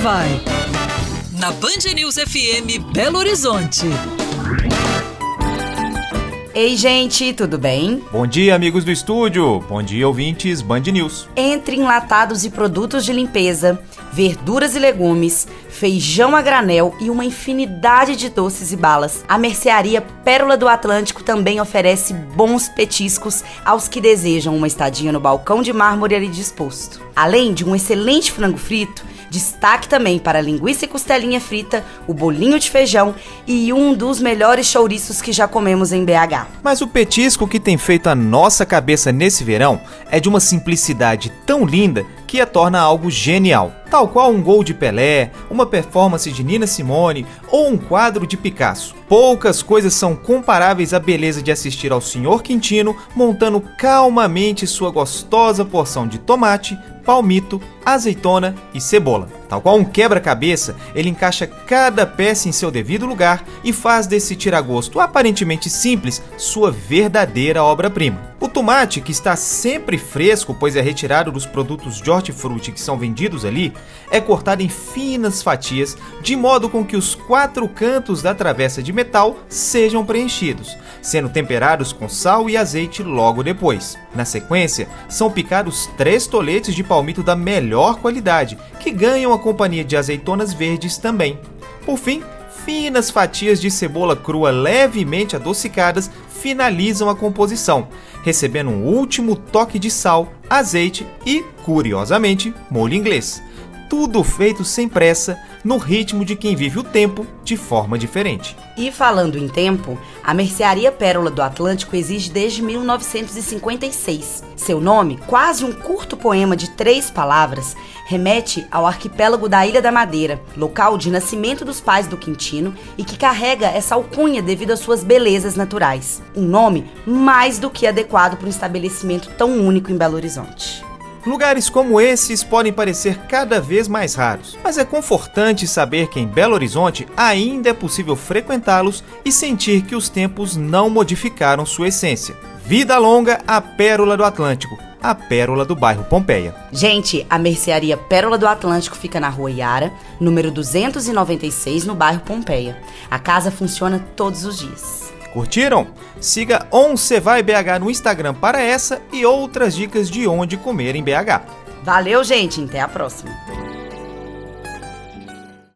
vai? Na Band News FM Belo Horizonte. Ei, gente, tudo bem? Bom dia, amigos do estúdio. Bom dia, ouvintes Band News. Entre enlatados e produtos de limpeza, verduras e legumes, feijão a granel e uma infinidade de doces e balas, a mercearia Pérola do Atlântico também oferece bons petiscos aos que desejam uma estadinha no balcão de mármore ali disposto. Além de um excelente frango frito, Destaque também para a linguiça e costelinha frita, o bolinho de feijão e um dos melhores chouriços que já comemos em BH. Mas o petisco que tem feito a nossa cabeça nesse verão é de uma simplicidade tão linda que a torna algo genial. Tal qual um gol de Pelé, uma performance de Nina Simone ou um quadro de Picasso. Poucas coisas são comparáveis à beleza de assistir ao Sr. Quintino montando calmamente sua gostosa porção de tomate, palmito, azeitona e cebola. Tal qual um quebra-cabeça, ele encaixa cada peça em seu devido lugar e faz desse tiragosto aparentemente simples sua verdadeira obra-prima. Tomate, que está sempre fresco, pois é retirado dos produtos de hortifruti que são vendidos ali, é cortado em finas fatias, de modo com que os quatro cantos da travessa de metal sejam preenchidos, sendo temperados com sal e azeite logo depois. Na sequência, são picados três toletes de palmito da melhor qualidade, que ganham a companhia de azeitonas verdes também. Por fim, finas fatias de cebola crua levemente adocicadas finalizam a composição, recebendo um último toque de sal, azeite e, curiosamente, molho inglês. Tudo feito sem pressa, no ritmo de quem vive o tempo de forma diferente. E falando em tempo, a Mercearia Pérola do Atlântico existe desde 1956. Seu nome, quase um curto poema de três palavras, remete ao arquipélago da Ilha da Madeira, local de nascimento dos pais do Quintino e que carrega essa alcunha devido às suas belezas naturais. Um nome mais do que adequado para um estabelecimento tão único em Belo Horizonte. Lugares como esses podem parecer cada vez mais raros, mas é confortante saber que em Belo Horizonte ainda é possível frequentá-los e sentir que os tempos não modificaram sua essência. Vida longa à Pérola do Atlântico, a Pérola do bairro Pompeia. Gente, a mercearia Pérola do Atlântico fica na rua Iara, número 296, no bairro Pompeia. A casa funciona todos os dias. Curtiram? Siga Once Vai BH no Instagram para essa e outras dicas de onde comer em BH. Valeu, gente. Até a próxima.